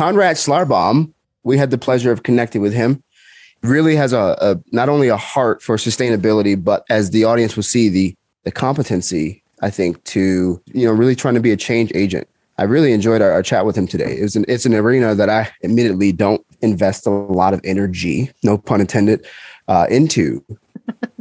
Conrad Schlarbaum, we had the pleasure of connecting with him. Really has a, a not only a heart for sustainability, but as the audience will see, the the competency, I think, to you know really trying to be a change agent. I really enjoyed our, our chat with him today. It's an it's an arena that I admittedly don't invest a lot of energy, no pun intended, uh, into.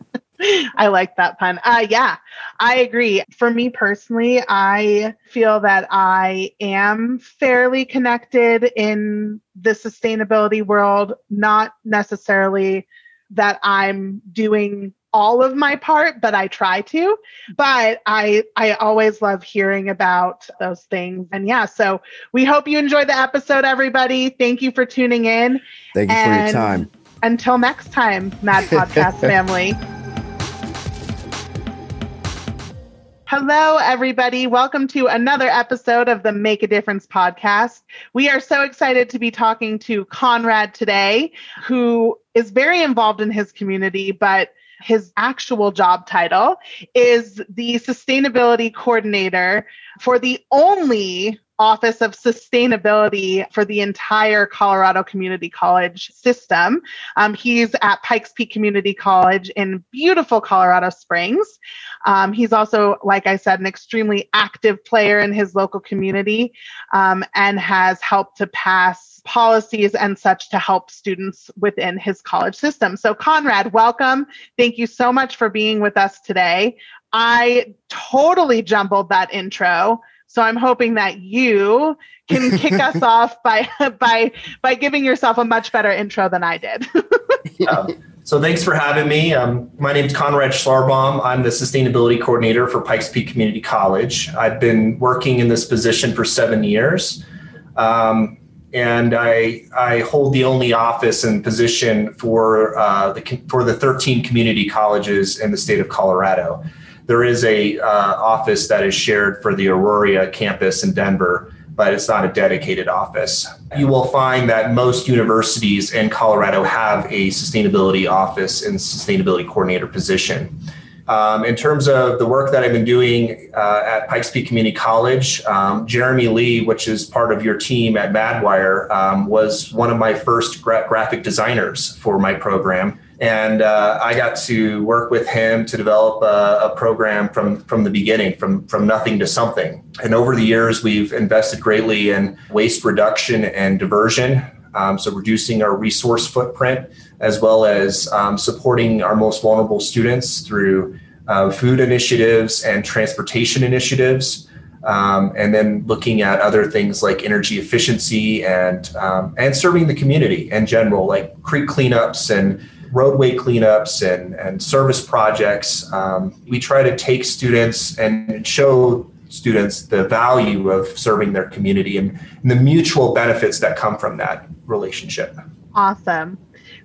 I like that pun. Uh, yeah, I agree. For me personally, I feel that I am fairly connected in the sustainability world, not necessarily that I'm doing all of my part but i try to. But i i always love hearing about those things. And yeah so we hope you enjoyed the episode everybody. Thank you for tuning in. Thank you and for your time. until next time mad podcast family Hello, everybody. Welcome to another episode of the Make a Difference podcast. We are so excited to be talking to Conrad today, who is very involved in his community, but his actual job title is the sustainability coordinator for the only Office of Sustainability for the entire Colorado Community College system. Um, he's at Pikes Peak Community College in beautiful Colorado Springs. Um, he's also, like I said, an extremely active player in his local community um, and has helped to pass policies and such to help students within his college system. So, Conrad, welcome. Thank you so much for being with us today. I totally jumbled that intro. So I'm hoping that you can kick us off by by by giving yourself a much better intro than I did. yeah. So thanks for having me. Um, my name is Conrad Schlarbaum. I'm the sustainability coordinator for Pikes Peak Community College. I've been working in this position for seven years. Um, and I, I hold the only office and position for uh, the for the 13 community colleges in the state of Colorado. There is a uh, office that is shared for the Aurora campus in Denver, but it's not a dedicated office. You will find that most universities in Colorado have a sustainability office and sustainability coordinator position. Um, in terms of the work that I've been doing uh, at Pikes Peak Community College, um, Jeremy Lee, which is part of your team at Madwire, um, was one of my first gra- graphic designers for my program and uh, I got to work with him to develop a, a, program from from the beginning, from from nothing to something. And over the years, we've invested greatly in waste reduction and diversion, um, so reducing our resource footprint, as well as um, supporting our most vulnerable students through uh, food initiatives and transportation initiatives. Um, and then looking at other things like energy efficiency and um, and serving the community in general, like creek cleanups and roadway cleanups and, and service projects. Um, we try to take students and show students the value of serving their community and, and the mutual benefits that come from that relationship. Awesome.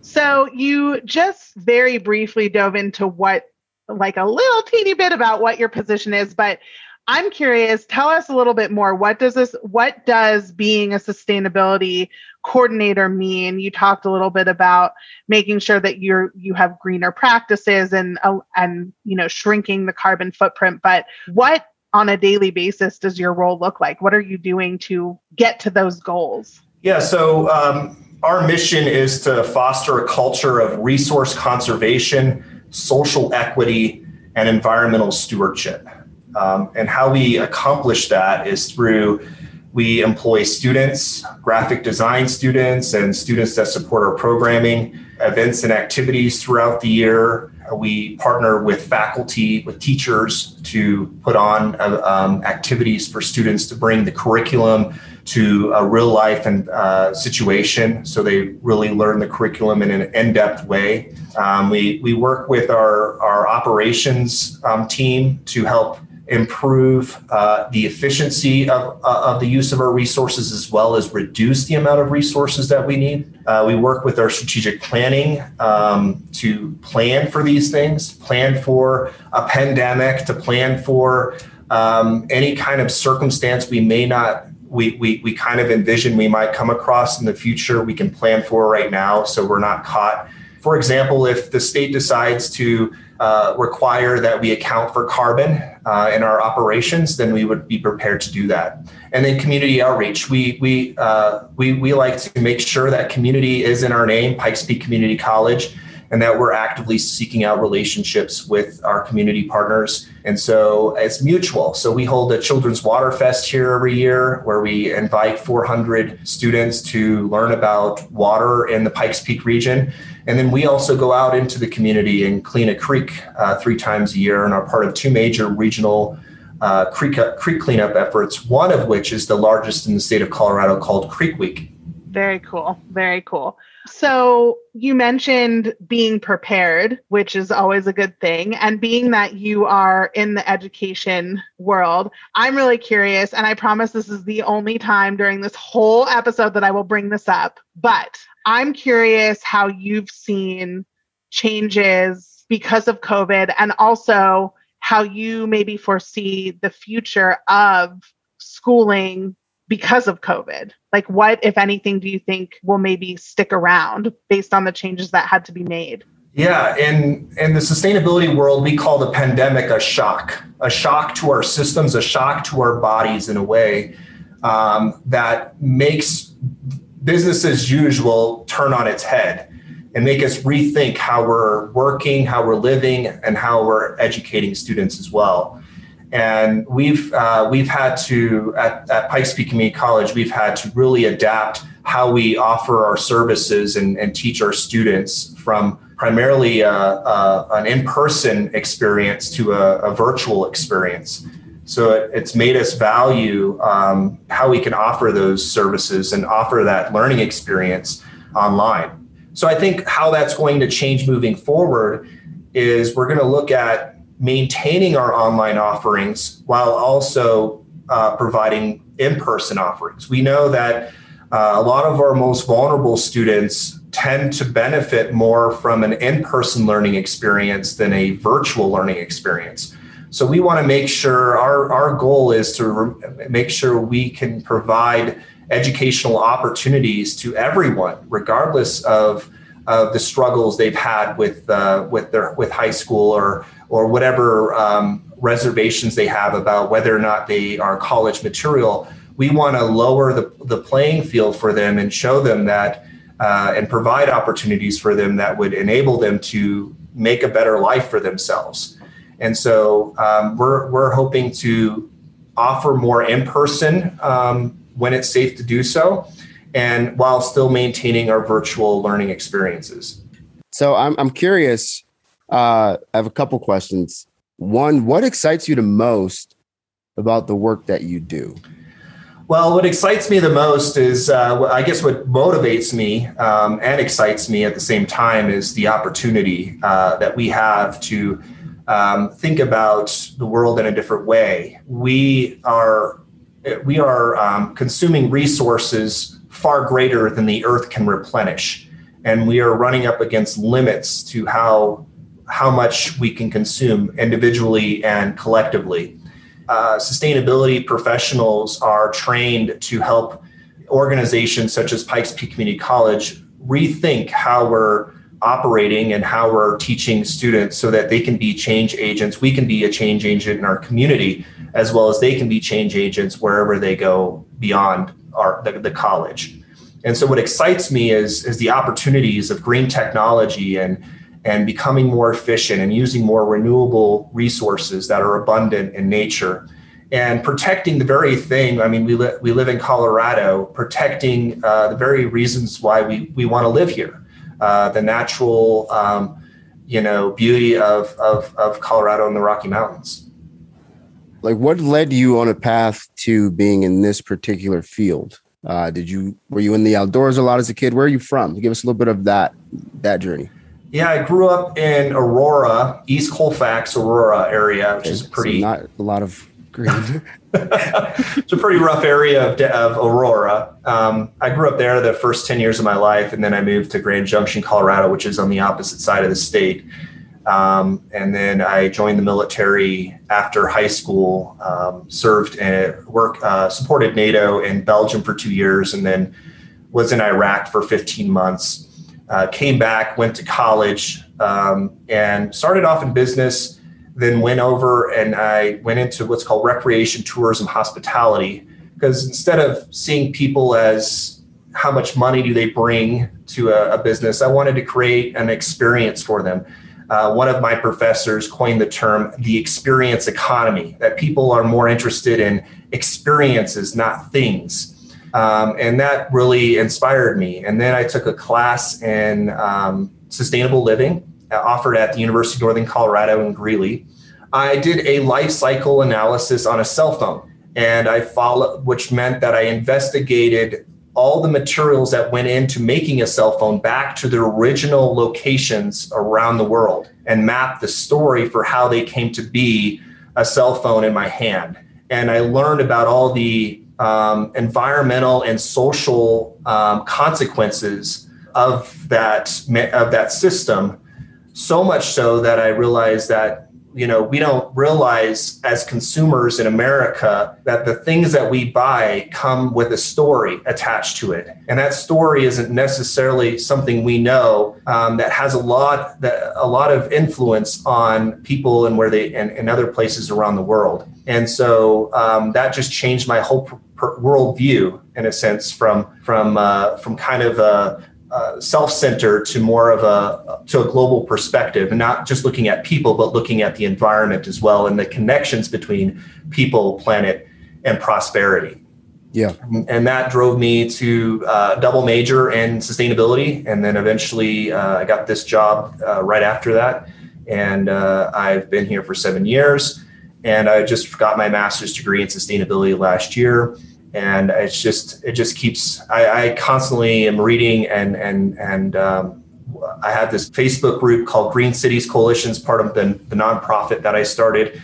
So you just very briefly dove into what like a little teeny bit about what your position is, but I'm curious, tell us a little bit more. What does this what does being a sustainability coordinator mean? You talked a little bit about making sure that you're you have greener practices and uh, and you know shrinking the carbon footprint, but what on a daily basis does your role look like? What are you doing to get to those goals? Yeah, so um, our mission is to foster a culture of resource conservation, social equity, and environmental stewardship. Um, and how we accomplish that is through we employ students, graphic design students, and students that support our programming, events and activities throughout the year. We partner with faculty, with teachers to put on uh, um, activities for students to bring the curriculum to a real life and uh, situation so they really learn the curriculum in an in-depth way um, we, we work with our, our operations um, team to help improve uh, the efficiency of, uh, of the use of our resources as well as reduce the amount of resources that we need. Uh, we work with our strategic planning um, to plan for these things, plan for a pandemic, to plan for um, any kind of circumstance we may not. We, we, we kind of envision we might come across in the future, we can plan for right now so we're not caught For example, if the state decides to uh, require that we account for carbon uh, in our operations, then we would be prepared to do that. And then community outreach. We we uh, we we like to make sure that community is in our name, Pikes Peak Community College, and that we're actively seeking out relationships with our community partners. And so it's mutual. So we hold a Children's Water Fest here every year, where we invite 400 students to learn about water in the Pikes Peak region. And then we also go out into the community and clean a creek uh, three times a year and are part of two major regional uh, creek, creek cleanup efforts, one of which is the largest in the state of Colorado called Creek Week. Very cool. Very cool. So you mentioned being prepared, which is always a good thing. And being that you are in the education world, I'm really curious. And I promise this is the only time during this whole episode that I will bring this up. But I'm curious how you've seen changes because of COVID and also how you maybe foresee the future of schooling because of COVID? Like, what, if anything, do you think will maybe stick around based on the changes that had to be made? Yeah, in in the sustainability world, we call the pandemic a shock, a shock to our systems, a shock to our bodies in a way um, that makes business as usual turn on its head and make us rethink how we're working, how we're living, and how we're educating students as well. And we've uh, we've had to at, at Pikes Peak Community College, we've had to really adapt how we offer our services and, and teach our students from primarily a, uh, a, uh, an in-person experience to a, a virtual experience. So it, it's made us value um, how we can offer those services and offer that learning experience online. So I think how that's going to change moving forward is we're going to look at maintaining our online offerings while also uh, providing in-person offerings. We know that uh, a lot of our most vulnerable students tend to benefit more from an in-person learning experience than a virtual learning experience. So we want to make sure our, our goal is to re- make sure we can provide educational opportunities to everyone, regardless of, of the struggles they've had with uh, with their with high school or or whatever um, reservations they have about whether or not they are college material. We want to lower the, the playing field for them and show them that uh, and provide opportunities for them that would enable them to make a better life for themselves. And so um, we're, we're hoping to offer more in person um, when it's safe to do so, and while still maintaining our virtual learning experiences. So I'm, I'm curious. Uh, I have a couple questions. One, what excites you the most about the work that you do? Well, what excites me the most is, uh, I guess, what motivates me um, and excites me at the same time is the opportunity uh, that we have to um, think about the world in a different way. We are we are um, consuming resources far greater than the earth can replenish, and we are running up against limits to how how much we can consume individually and collectively. Uh, sustainability professionals are trained to help organizations such as Pikes Peak Community College rethink how we're operating and how we're teaching students so that they can be change agents. We can be a change agent in our community as well as they can be change agents wherever they go beyond our the, the college. And so what excites me is, is the opportunities of green technology and and becoming more efficient and using more renewable resources that are abundant in nature and protecting the very thing i mean we, li- we live in colorado protecting uh, the very reasons why we, we want to live here uh, the natural, um, you know, beauty of, of, of Colorado and the Rocky Mountains. Like, what led you on a path to being in this particular field? Uh, did you were you in the outdoors a lot as a kid? Where are you from? Give us a little bit of that that journey. Yeah, I grew up in Aurora, East Colfax, Aurora area, which okay, is pretty so not a lot of green. it's a pretty rough area of, of Aurora. Um, I grew up there the first 10 years of my life, and then I moved to Grand Junction, Colorado, which is on the opposite side of the state. Um, and then I joined the military after high school, um, served and work, uh, supported NATO in Belgium for two years, and then was in Iraq for 15 months. Uh, came back, went to college, um, and started off in business. Then went over and I went into what's called recreation tourism hospitality because instead of seeing people as how much money do they bring to a, a business, I wanted to create an experience for them. Uh, one of my professors coined the term the experience economy, that people are more interested in experiences, not things. Um, and that really inspired me. And then I took a class in um, sustainable living uh, offered at the University of Northern Colorado in Greeley. I did a life cycle analysis on a cell phone, and I followed, which meant that I investigated all the materials that went into making a cell phone back to their original locations around the world and map the story for how they came to be a cell phone in my hand. And I learned about all the um, environmental and social um, consequences of that of that system. So much so that I realized that you know we don't realize as consumers in america that the things that we buy come with a story attached to it. And that story isn't necessarily something we know um, that has a lot that a lot of influence on people and where they and, and other places around the world. And so um, that just changed my whole worldview in a sense from from uh, from kind of a uh, self-centered to more of a to a global perspective and not just looking at people but looking at the environment as well and the connections between people planet and prosperity. Yeah. And that drove me to uh, double major in sustainability and then eventually uh, i got this job uh, right after that. And uh, i've been here for seven years and i just got my master's degree in sustainability last year and it's just it just keeps I, I constantly am reading and and and um, I have this Facebook group called Green Cities Coalitions, part of the, the nonprofit that I started.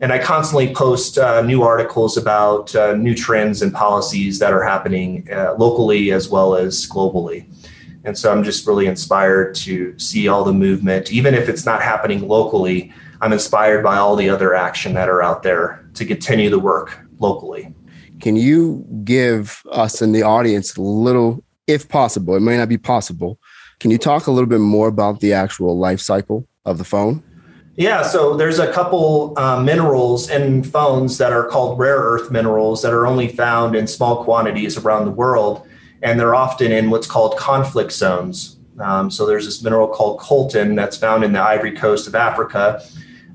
And I constantly post uh, new articles about uh, new trends and policies that are happening uh, locally as well as globally. And so I'm just really inspired to see all the movement, even if it's not happening locally. I'm inspired by all the other action that are out there to continue the work locally. Can you give us in the audience a little, if possible, it may not be possible, can you talk a little bit more about the actual life cycle of the phone? Yeah, so there's a couple uh, minerals in phones that are called rare earth minerals that are only found in small quantities around the world, and they're often in what's called conflict zones. Um, so there's this mineral called coltan that's found in the Ivory Coast of Africa,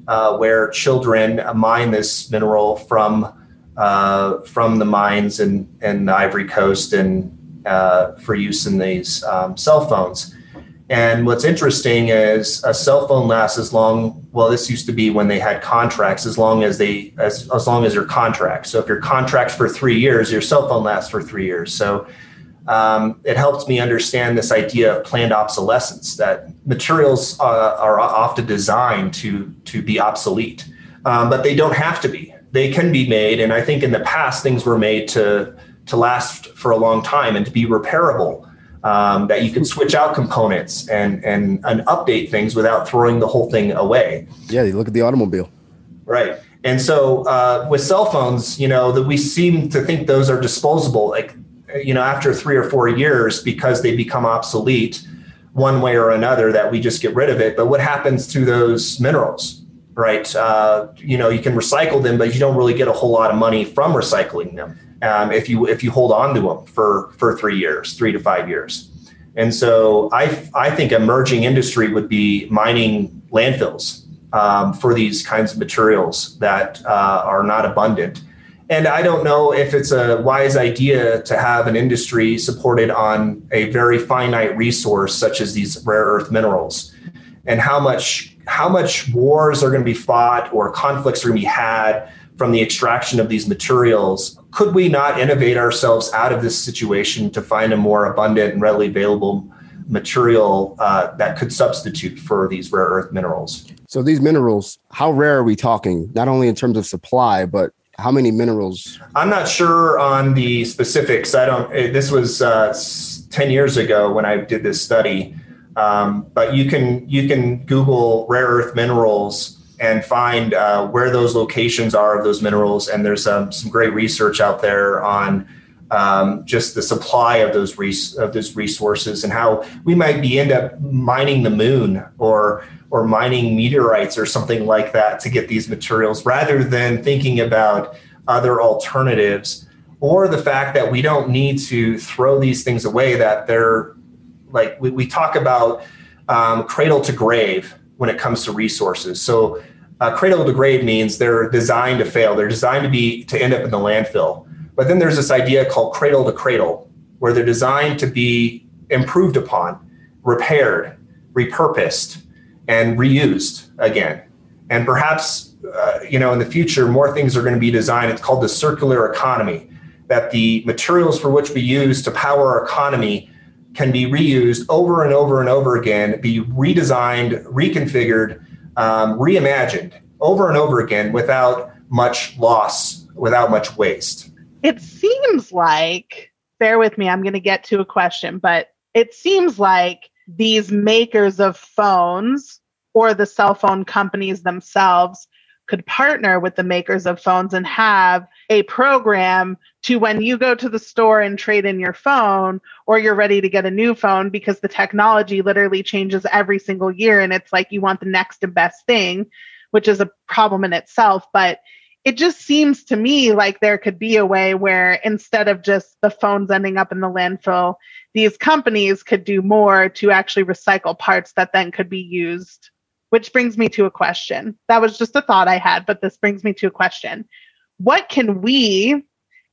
uh, where children mine this mineral from uh, from the mines and and the Ivory Coast and uh, for use in these um, cell phones. And what's interesting is a cell phone lasts as long. Well, this used to be when they had contracts, as long as they as as long as your contract. So if your contract's for three years, your cell phone lasts for three years. So um, it helps me understand this idea of planned obsolescence. That materials uh, are often designed to to be obsolete, um, but they don't have to be they can be made. And I think in the past, things were made to, to last for a long time and to be repairable. Um, that you can switch out components and, and and update things without throwing the whole thing away. Yeah, you look at the automobile. Right. And so uh, with cell phones, you know, that we seem to think those are disposable. Like, you know, after three or four years, because they become obsolete one way or another, that we just get rid of it. But what happens to those minerals? Right? Uh, you know, you can recycle them, but you don't really get a whole lot of money from recycling them um, if you if you hold on to them for for three years, three to five years. And so I I think emerging industry would be mining landfills um, for these kinds of materials that uh, are not abundant. And I don't know if it's a wise idea to have an industry supported on a very finite resource such as these rare earth minerals and how much how much wars are going to be fought or conflicts are going to be had from the extraction of these materials. Could we not innovate ourselves out of this situation to find a more abundant and readily available material uh, that could substitute for these rare earth minerals? So, these minerals, how rare are we talking? Not only in terms of supply, but how many minerals? I'm not sure on the specifics. I don't, this was uh, 10 years ago when I did this study. Um, but you can you can Google rare earth minerals and find uh, where those locations are of those minerals. And there's um, some great research out there on um, just the supply of those res- of those resources and how we might be end up mining the moon or or mining meteorites or something like that to get these materials rather than thinking about other alternatives or the fact that we don't need to throw these things away that they're like we, we talk about um, cradle to grave when it comes to resources. So uh, cradle to grave means they're designed to fail. They're designed to be to end up in the landfill. But then there's this idea called cradle to cradle where they're designed to be improved upon repaired repurposed and reused again. And perhaps uh, you know in the future more things are going to be designed. It's called the circular economy that the materials for which we use to power our economy can be reused over and over and over again, be redesigned, reconfigured, um, reimagined over and over again without much loss, without much waste. It seems like, bear with me, I'm going to get to a question, but it seems like these makers of phones or the cell phone companies themselves could partner with the makers of phones and have a program to when you go to the store and trade in your phone or you're ready to get a new phone because the technology literally changes every single year and it's like you want the next and best thing which is a problem in itself but it just seems to me like there could be a way where instead of just the phones ending up in the landfill these companies could do more to actually recycle parts that then could be used which brings me to a question. That was just a thought I had, but this brings me to a question. What can we,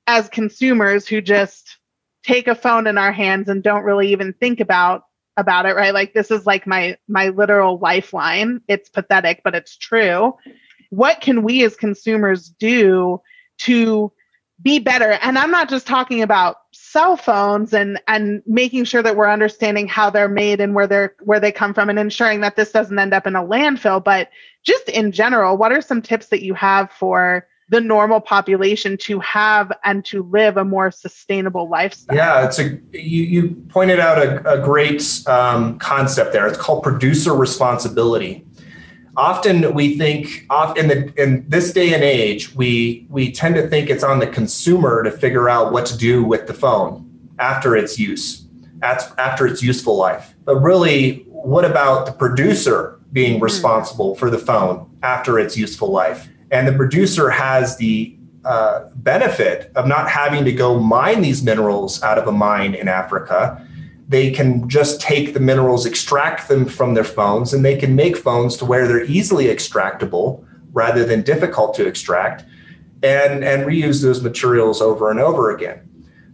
as consumers who just take a phone in our hands and don't really even think about about it right? Like this is like my my literal lifeline. It's pathetic but it's true. What can we as consumers do to be better? And i'm not just talking about cell phones and and making sure that we're understanding how they're made and where they're where they come from and ensuring that this doesn't end up in a landfill but just in general what are some tips that you have for the normal population to have and to live a more sustainable lifestyle. Yeah it's a you, you pointed out a, a great um, concept there. It's called producer responsibility. Often we think in the in this day and age we we tend to think it's on the consumer to figure out what to do with the phone after its use. After its useful life. But really what about the producer being hmm. responsible for the phone after its useful life and the producer has the uh, benefit of not having to go mine these minerals out of a mine in africa they can just take the minerals, extract them from their phones, and they can make phones to where they're easily extractable rather than difficult to extract and, and reuse those materials over and over again.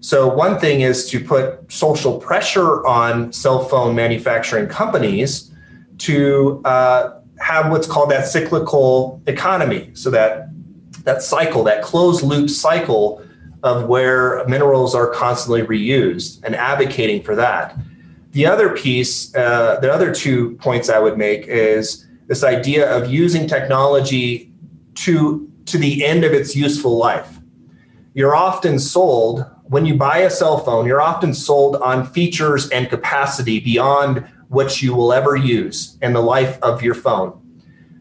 So, one thing is to put social pressure on cell phone manufacturing companies to uh, have what's called that cyclical economy. So, that, that cycle, that closed loop cycle of where minerals are constantly reused and advocating for that. The other piece, uh, the other two points I would make is this idea of using technology to, to the end of its useful life. You're often sold, when you buy a cell phone, you're often sold on features and capacity beyond what you will ever use in the life of your phone.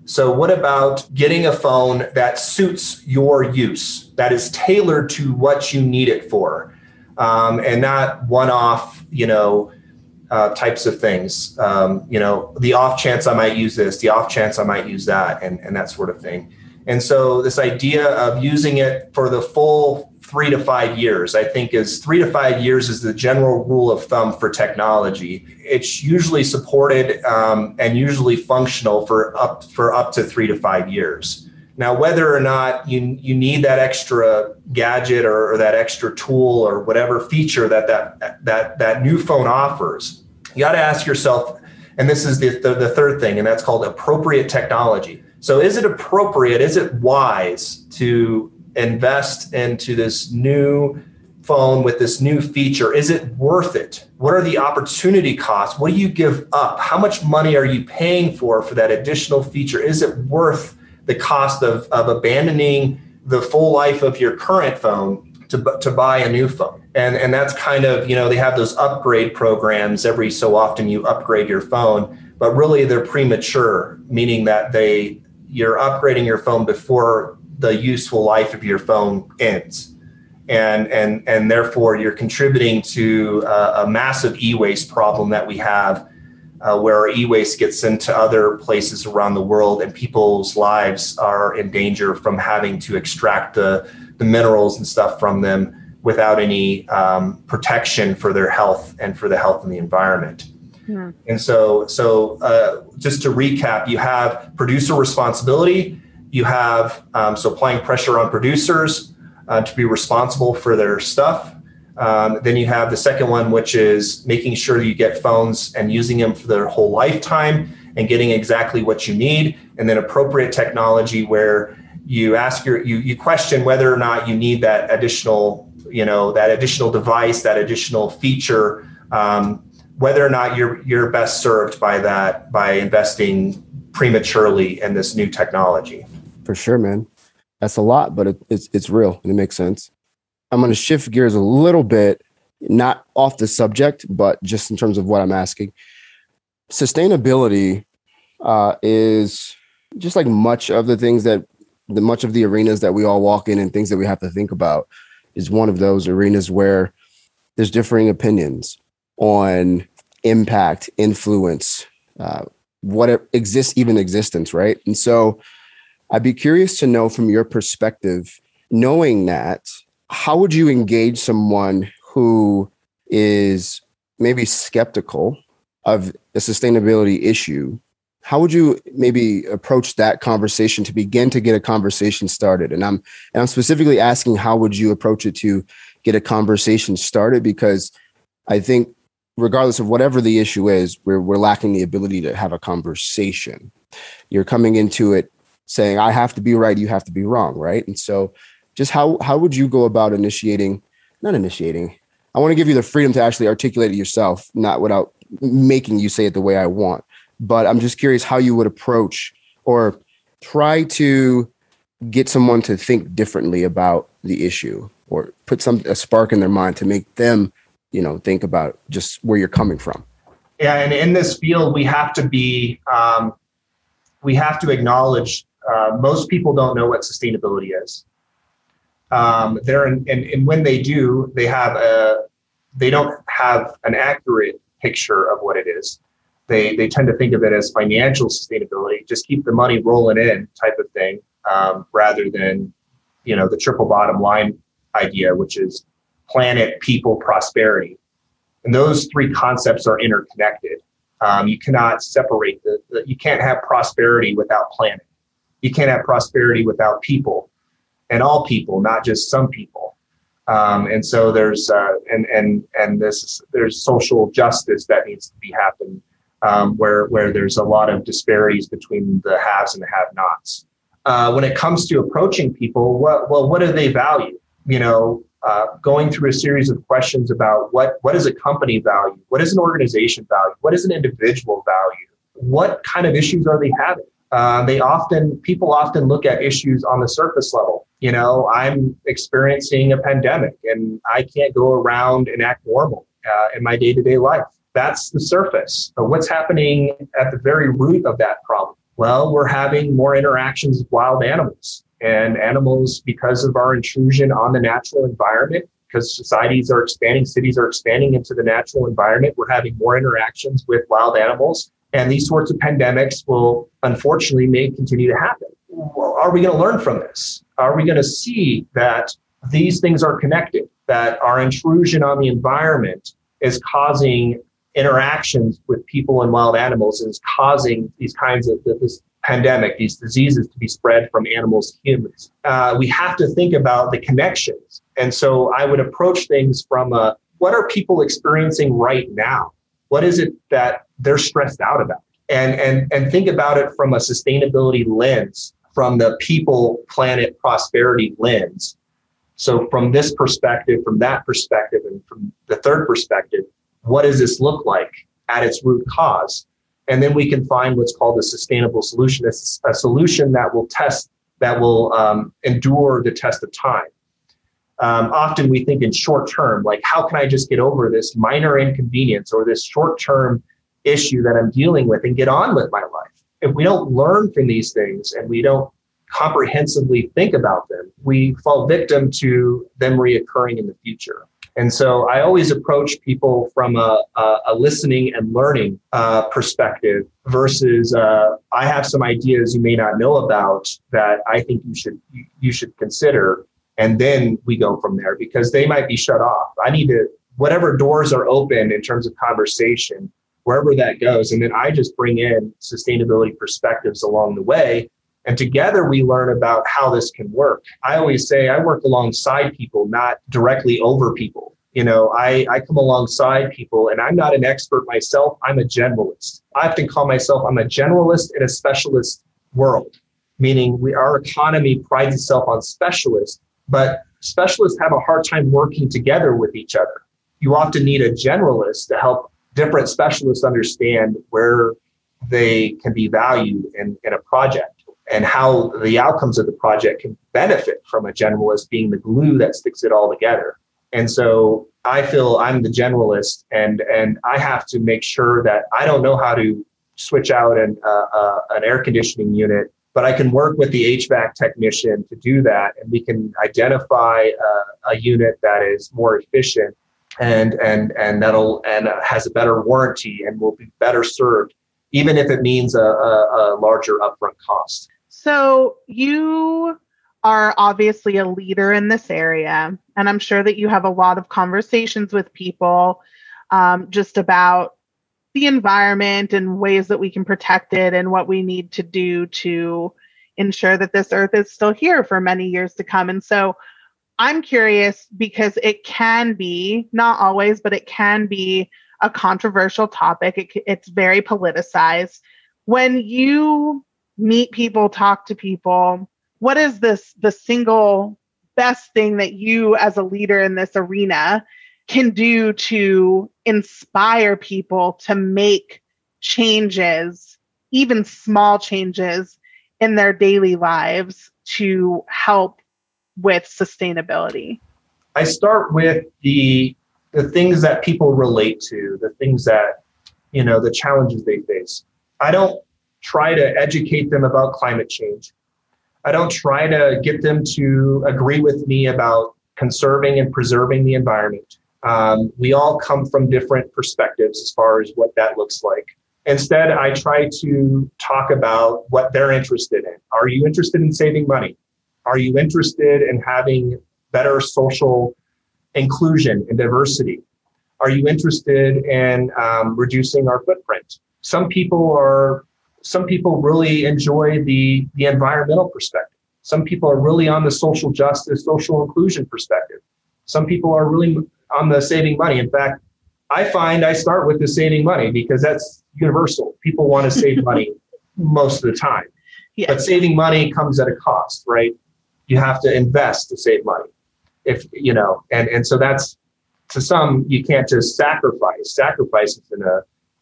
So, what about getting a phone that suits your use, that is tailored to what you need it for, um, and not one-off, you know, uh, types of things. Um, you know, the off chance I might use this, the off chance I might use that, and and that sort of thing. And so, this idea of using it for the full three to five years. I think is three to five years is the general rule of thumb for technology. It's usually supported um, and usually functional for up for up to three to five years. Now, whether or not you you need that extra gadget or, or that extra tool or whatever feature that that that that new phone offers, you got to ask yourself. And this is the, the, the third thing, and that's called appropriate technology. So, is it appropriate? Is it wise to invest into this new phone with this new feature? Is it worth it? What are the opportunity costs? What do you give up? How much money are you paying for for that additional feature? Is it worth the cost of, of abandoning the full life of your current phone to, to buy a new phone? And and that's kind of you know they have those upgrade programs every so often you upgrade your phone but really they're premature meaning that they you're upgrading your phone before the useful life of your phone ends. and and and therefore you're contributing to a, a massive e-waste problem that we have uh, where our e-waste gets into other places around the world and people's lives are in danger from having to extract the, the minerals and stuff from them without any um, protection for their health and for the health and the environment. Hmm. And so, so uh, just to recap, you have producer responsibility. You have um, so applying pressure on producers uh, to be responsible for their stuff. Um, then you have the second one, which is making sure you get phones and using them for their whole lifetime and getting exactly what you need. And then appropriate technology where you ask your you you question whether or not you need that additional you know that additional device, that additional feature. Um, whether or not you're you're best served by that by investing prematurely in this new technology. For sure, man. That's a lot, but it, it's it's real and it makes sense. I'm going to shift gears a little bit, not off the subject, but just in terms of what I'm asking. Sustainability uh, is just like much of the things that the much of the arenas that we all walk in and things that we have to think about is one of those arenas where there's differing opinions on impact, influence, uh, what exists, even existence, right? And so I'd be curious to know from your perspective, knowing that, how would you engage someone who is maybe skeptical of a sustainability issue? How would you maybe approach that conversation to begin to get a conversation started? And i'm and i'm specifically asking how would you approach it to get a conversation started? Because i think regardless of whatever the issue is we're, we're lacking the ability to have a conversation. You're coming into it saying i have to be right you have to be wrong right and so just how how would you go about initiating not initiating i want to give you the freedom to actually articulate it yourself not without making you say it the way i want but I'm just curious how you would approach or try to get someone to think differently about the issue or put some a spark in their mind to make them, you know, think about just where you're coming from. Yeah, and in this field, we have to be, um, we have to acknowledge uh, most people don't know what sustainability is. Um, they're in, and, and when they do, they have a, they don't have an accurate picture of what it is they they tend to think of it as financial sustainability, just keep the money rolling in type of thing, um, rather than you know the triple bottom line idea, which is planet, people, prosperity. And those three concepts are interconnected. Um, you cannot separate the, the, you can't have prosperity without planet. You can't have prosperity without people, and all people, not just some people. Um, and so there's uh, and and and this there's social justice that needs to be happening um, where where there's a lot of disparities between the haves and the have-nots. Uh, when it comes to approaching people, what well, what do they value? You know, uh, going through a series of questions about what what is a company value, what is an organization value, what is an individual value, what kind of issues are they having? Uh, they often people often look at issues on the surface level. You know, I'm experiencing a pandemic and I can't go around and act normal uh, in my day to day life. That's the surface. But what's happening at the very root of that problem? Well, we're having more interactions with wild animals. And animals, because of our intrusion on the natural environment, because societies are expanding, cities are expanding into the natural environment, we're having more interactions with wild animals. And these sorts of pandemics will unfortunately may continue to happen. Are we going to learn from this? Are we going to see that these things are connected, that our intrusion on the environment is causing interactions with people and wild animals is causing these kinds of this pandemic, these diseases to be spread from animals to humans. Uh, we have to think about the connections. And so I would approach things from a, what are people experiencing right now? What is it that they're stressed out about? And, and, and think about it from a sustainability lens, from the people, planet, prosperity lens. So from this perspective, from that perspective, and from the third perspective, what does this look like at its root cause? And then we can find what's called a sustainable solution, a, a solution that will test, that will um, endure the test of time. Um, often we think in short term, like how can I just get over this minor inconvenience or this short term issue that I'm dealing with and get on with my life? If we don't learn from these things and we don't comprehensively think about them, we fall victim to them reoccurring in the future. And so I always approach people from a, a, a listening and learning uh, perspective versus uh, I have some ideas you may not know about that I think you should you should consider, and then we go from there because they might be shut off. I need to whatever doors are open in terms of conversation, wherever that goes, and then I just bring in sustainability perspectives along the way and together we learn about how this can work. I always say I work alongside people, not directly over people. You know, I, I come alongside people and I'm not an expert myself. I'm a generalist. I often call myself, I'm a generalist in a specialist world, meaning we, our economy prides itself on specialists, but specialists have a hard time working together with each other. You often need a generalist to help different specialists understand where they can be valued in, in a project and how the outcomes of the project can benefit from a generalist being the glue that sticks it all together. And so I feel I'm the generalist, and and I have to make sure that I don't know how to switch out an uh, uh, an air conditioning unit, but I can work with the HVAC technician to do that, and we can identify uh, a unit that is more efficient and and and that'll and has a better warranty and will be better served, even if it means a, a, a larger upfront cost. So you are obviously a leader in this area, and I'm sure that you have a lot of conversations with people um, just about the environment and ways that we can protect it and what we need to do to ensure that this earth is still here for many years to come. And so I'm curious because it can be, not always, but it can be a controversial topic. It, it's very politicized. When you meet people, talk to people. What is this the single best thing that you as a leader in this arena can do to inspire people to make changes, even small changes in their daily lives to help with sustainability? I start with the the things that people relate to, the things that you know, the challenges they face. I don't try to educate them about climate change. I don't try to get them to agree with me about conserving and preserving the environment. Um, we all come from different perspectives as far as what that looks like. Instead, I try to talk about what they're interested in. Are you interested in saving money? Are you interested in having better social inclusion and diversity? Are you interested in um, reducing our footprint? Some people are some people really enjoy the, the environmental perspective. Some people are really on the social justice, social inclusion perspective. Some people are really on the saving money. In fact, I find I start with the saving money because that's universal. People want to save money most of the time. Yes. But saving money comes at a cost, right? You have to invest to save money. If you know, and, and so that's to some you can't just sacrifice. Sacrifice is in a,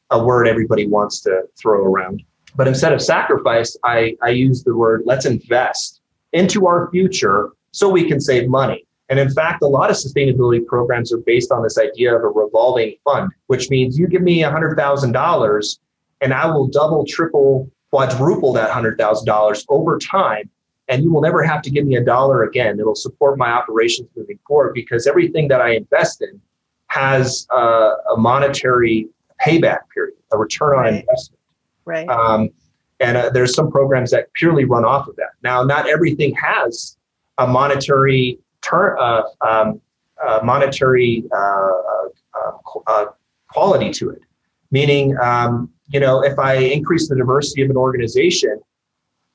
a word everybody wants to throw around. But instead of sacrifice, I, I use the word let's invest into our future so we can save money. And in fact, a lot of sustainability programs are based on this idea of a revolving fund, which means you give me $100,000 and I will double, triple, quadruple that $100,000 over time. And you will never have to give me a dollar again. It'll support my operations moving forward because everything that I invest in has a, a monetary payback period, a return on investment. Right. Um, and uh, there's some programs that purely run off of that. Now, not everything has a monetary ter- uh, um, uh, monetary uh, uh, uh, quality to it. Meaning, um, you know, if I increase the diversity of an organization,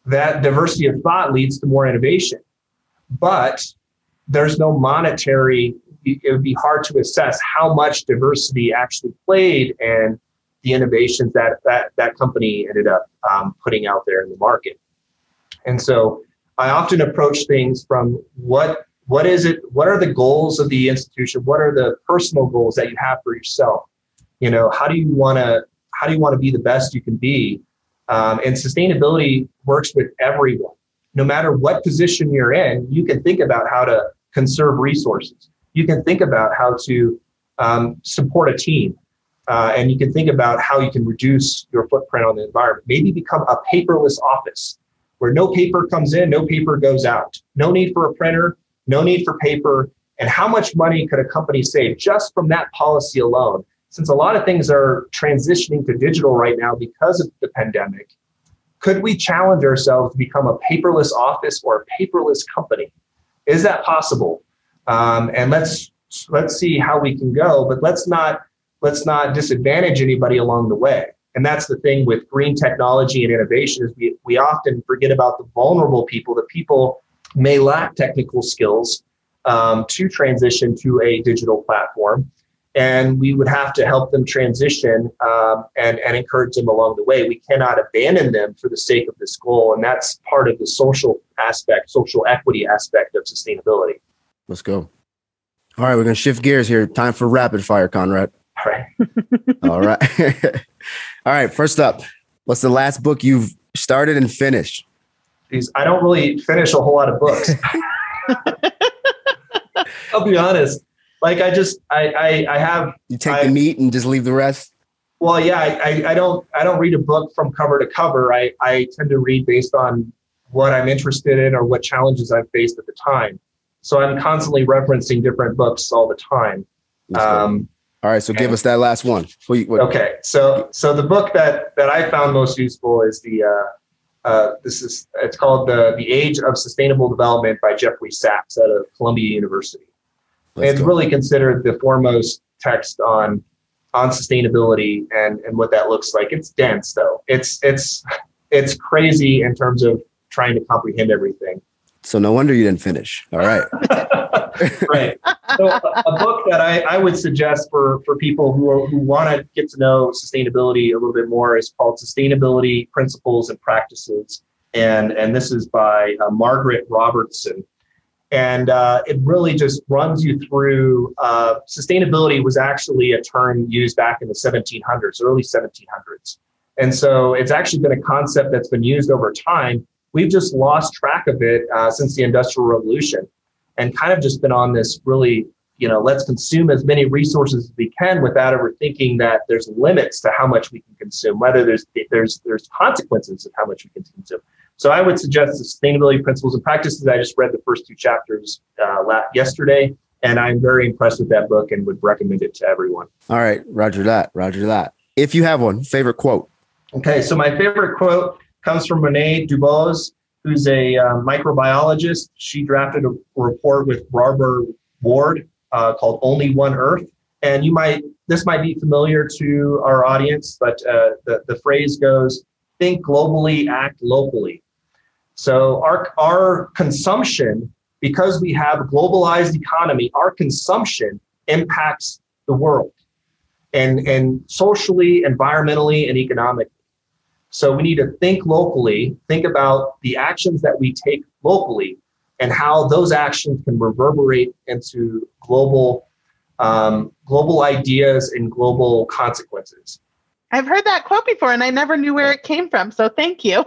that diversity of thought leads to more innovation. But there's no monetary. It would be hard to assess how much diversity actually played and the innovations that that, that company ended up um, putting out there in the market. And so I often approach things from what what is it? What are the goals of the institution? What are the personal goals that you have for yourself? You know, how do you want to how do you want to be the best you can be? Um, and sustainability works with everyone. No matter what position you're in, you can think about how to conserve resources. You can think about how to um, support a team. Uh, and you can think about how you can reduce your footprint on the environment. Maybe become a paperless office where no paper comes in, no paper goes out, no need for a printer, no need for paper. And how much money could a company save just from that policy alone? Since a lot of things are transitioning to digital right now because of the pandemic, could we challenge ourselves to become a paperless office or a paperless company? Is that possible? Um, and let's let's see how we can go, but let's not let's not disadvantage anybody along the way. And that's the thing with green technology and innovation is we, we often forget about the vulnerable people, the people may lack technical skills um, to transition to a digital platform. And we would have to help them transition um, and, and encourage them along the way. We cannot abandon them for the sake of this goal. And that's part of the social aspect, social equity aspect of sustainability. Let's go. All right, we're going to shift gears here. Time for rapid fire, Conrad. All right. All right. All right. First up, what's the last book you've started and finished? Because I don't really finish a whole lot of books. I'll be honest. Like I just I I, I have You take I, the meat and just leave the rest. Well, yeah, I, I, I don't I don't read a book from cover to cover. I, I tend to read based on what I'm interested in or what challenges I've faced at the time. So I'm constantly referencing different books all the time. Um, All right, so give us that last one. What what- Okay, so so the book that that I found most useful is the uh, uh, this is it's called the the Age of Sustainable Development by Jeffrey Sachs out of Columbia University. it's really considered the foremost text on on sustainability and and what that looks like. It's dense though. It's it's it's crazy in terms of trying to comprehend everything. So no wonder you didn't finish. All right. right. So a, book that I, I would suggest for, for people who, who want to get to know sustainability a little bit more is called Sustainability Principles and Practices. And, and this is by uh, Margaret Robertson. And uh, it really just runs you through uh, sustainability was actually a term used back in the 1700s, early 1700s. And so it's actually been a concept that's been used over time. We've just lost track of it uh, since the Industrial Revolution and kind of just been on this really, you know, let's consume as many resources as we can without ever thinking that there's limits to how much we can consume, whether there's there's there's consequences of how much we can consume. So I would suggest sustainability principles and practices. I just read the first two chapters uh, yesterday, and I'm very impressed with that book and would recommend it to everyone. All right. Roger that. Roger that. If you have one, favorite quote. Okay, so my favorite quote comes from René Dubos, who's a uh, microbiologist. She drafted a report with Barbara Ward uh, called "Only One Earth," and you might this might be familiar to our audience, but uh, the the phrase goes: "Think globally, act locally." So our our consumption, because we have a globalized economy, our consumption impacts the world, and and socially, environmentally, and economically. So we need to think locally, think about the actions that we take locally and how those actions can reverberate into global um, global ideas and global consequences. I've heard that quote before and I never knew where it came from. So thank you.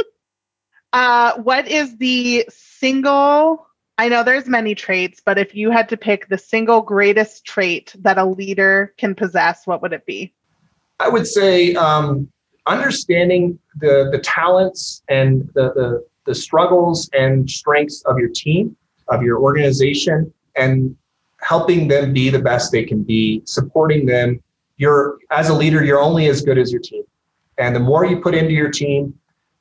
uh, what is the single? I know there's many traits, but if you had to pick the single greatest trait that a leader can possess, what would it be? I would say um, understanding the the talents and the, the the struggles and strengths of your team, of your organization, and helping them be the best they can be, supporting them. You're as a leader, you're only as good as your team, and the more you put into your team,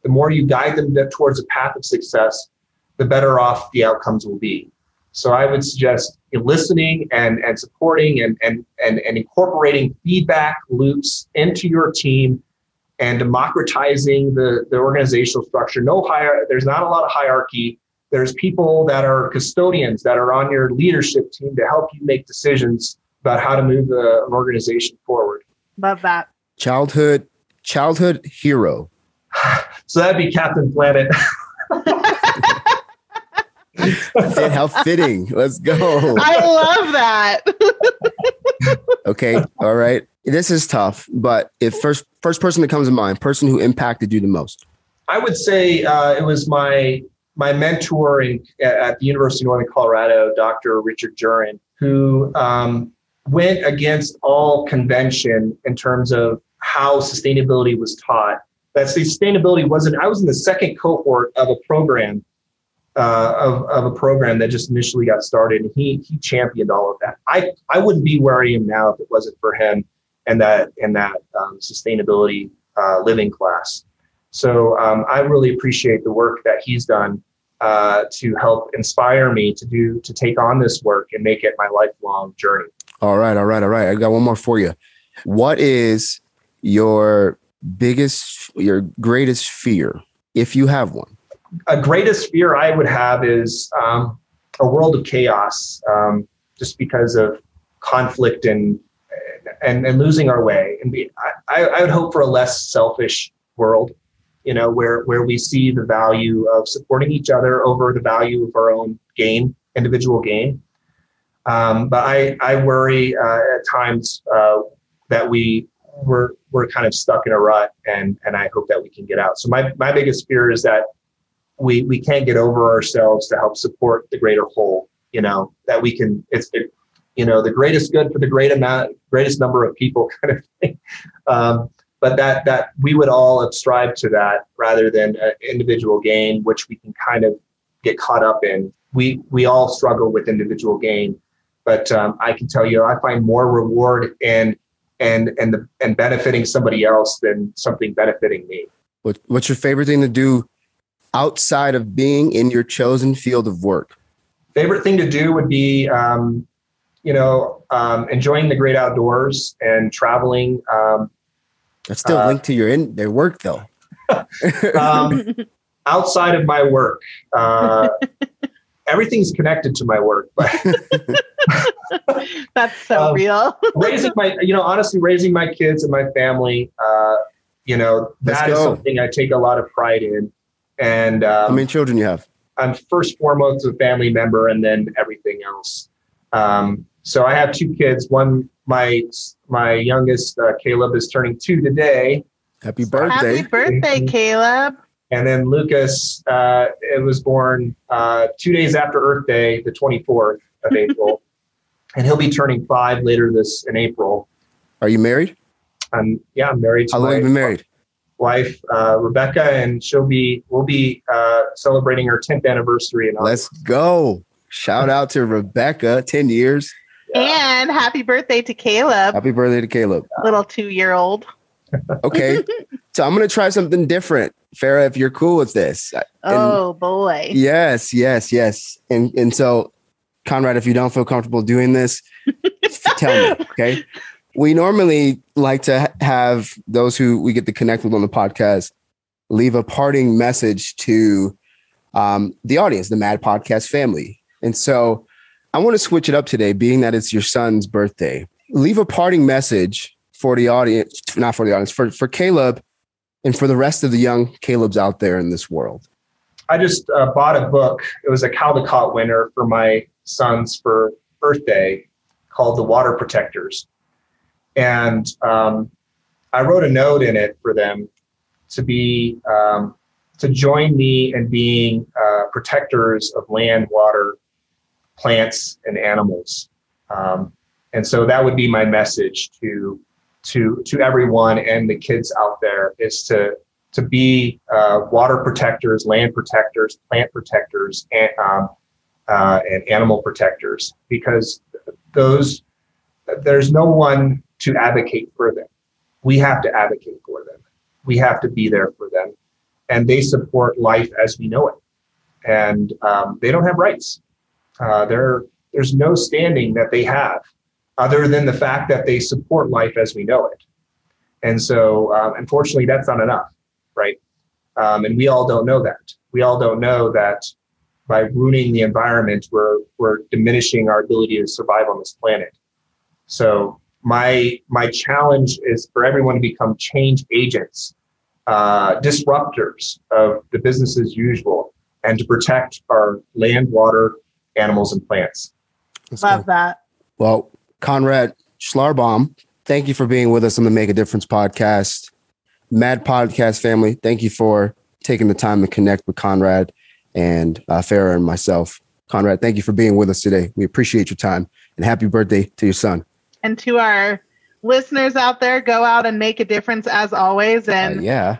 the more you guide them towards a path of success, the better off the outcomes will be. So I would suggest listening and, and supporting and, and, and, and incorporating feedback loops into your team and democratizing the, the organizational structure. No higher, there's not a lot of hierarchy. There's people that are custodians that are on your leadership team to help you make decisions about how to move the, an organization forward. Love that. Childhood, childhood hero. So that'd be Captain Planet. Fit, how fitting. Let's go. I love that. Okay. All right. This is tough, but if first first person that comes to mind, person who impacted you the most. I would say uh, it was my my mentor in, at the University of Northern Colorado, Dr. Richard Jurin, who um, went against all convention in terms of how sustainability was taught. that sustainability wasn't. I was in the second cohort of a program uh, of, of a program that just initially got started, and he he championed all of that. I I wouldn't be where I am now if it wasn't for him and that and that um, sustainability uh, living class. So um, I really appreciate the work that he's done uh, to help inspire me to do to take on this work and make it my lifelong journey. All right, all right, all right. I got one more for you. What is your biggest, your greatest fear, if you have one? A greatest fear I would have is um, a world of chaos, um, just because of conflict and and, and losing our way. And be, I, I would hope for a less selfish world, you know, where where we see the value of supporting each other over the value of our own gain, individual gain. Um, but I I worry uh, at times uh, that we we're we're kind of stuck in a rut, and and I hope that we can get out. So my my biggest fear is that we we can't get over ourselves to help support the greater whole. You know that we can. It's it, you know the greatest good for the great amount, greatest number of people, kind of thing. Um, but that that we would all strive to that rather than an individual gain, which we can kind of get caught up in. We we all struggle with individual gain, but um, I can tell you, I find more reward in and and the, and benefiting somebody else than something benefiting me. What, what's your favorite thing to do outside of being in your chosen field of work? Favorite thing to do would be, um, you know, um, enjoying the great outdoors and traveling. Um, That's still uh, linked to your in their work, though. Um, outside of my work, uh, everything's connected to my work. But That's so um, real. raising my, you know, honestly, raising my kids and my family, uh, you know, that is something I take a lot of pride in. And um, how many children you have? I'm first foremost a family member, and then everything else. Um, so I have two kids. One, my my youngest, uh, Caleb, is turning two today. Happy birthday! Happy birthday, Caleb! And then Lucas, uh, it was born uh, two days after Earth Day, the 24th of April, and he'll be turning five later this in April. Are you married? I'm yeah, I'm married. How long have you been married? Wife uh, Rebecca, and she'll be we'll be uh, celebrating her 10th anniversary. In Let's go! Shout out to Rebecca, 10 years. Yeah. And happy birthday to Caleb. Happy birthday to Caleb. Little two year old. okay. So I'm going to try something different. Farah, if you're cool with this. And oh boy. Yes, yes, yes. And and so Conrad, if you don't feel comfortable doing this, tell me, okay? We normally like to have those who we get to connect with on the podcast leave a parting message to um, the audience, the Mad Podcast family. And so I want to switch it up today, being that it's your son's birthday. Leave a parting message for the audience, not for the audience, for, for Caleb and for the rest of the young Calebs out there in this world? I just uh, bought a book. It was a Caldecott winner for my sons for birthday called The Water Protectors. And um, I wrote a note in it for them to be um, to join me in being uh, protectors of land, water, plants, and animals. Um, and so that would be my message to to to everyone and the kids out there is to to be uh, water protectors, land protectors, plant protectors, and um, uh, and animal protectors because those there's no one to advocate for them. We have to advocate for them. We have to be there for them, and they support life as we know it. And um, they don't have rights. Uh, there's no standing that they have other than the fact that they support life as we know it. And so, um, unfortunately, that's not enough, right? Um, and we all don't know that. We all don't know that by ruining the environment, we're we're diminishing our ability to survive on this planet. So my my challenge is for everyone to become change agents, uh, disruptors of the business as usual, and to protect our land, water, animals, and plants. That's Love good. that. Well, Conrad Schlarbaum, thank you for being with us on the Make a Difference podcast. Mad Podcast family, thank you for taking the time to connect with Conrad and uh, Farah and myself. Conrad, thank you for being with us today. We appreciate your time and happy birthday to your son. And to our listeners out there, go out and make a difference as always. And uh, yeah,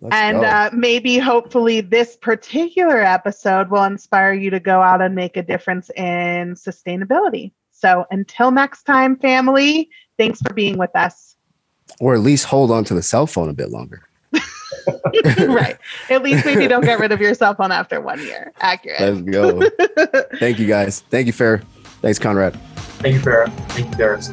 Let's and uh, maybe, hopefully, this particular episode will inspire you to go out and make a difference in sustainability. So, until next time, family, thanks for being with us. Or at least hold on to the cell phone a bit longer. right. At least maybe don't get rid of your cell phone after one year. Accurate. Let's go. Thank you, guys. Thank you, Fair. Thanks, Conrad. Thank you, Farah. Thank you, Darius.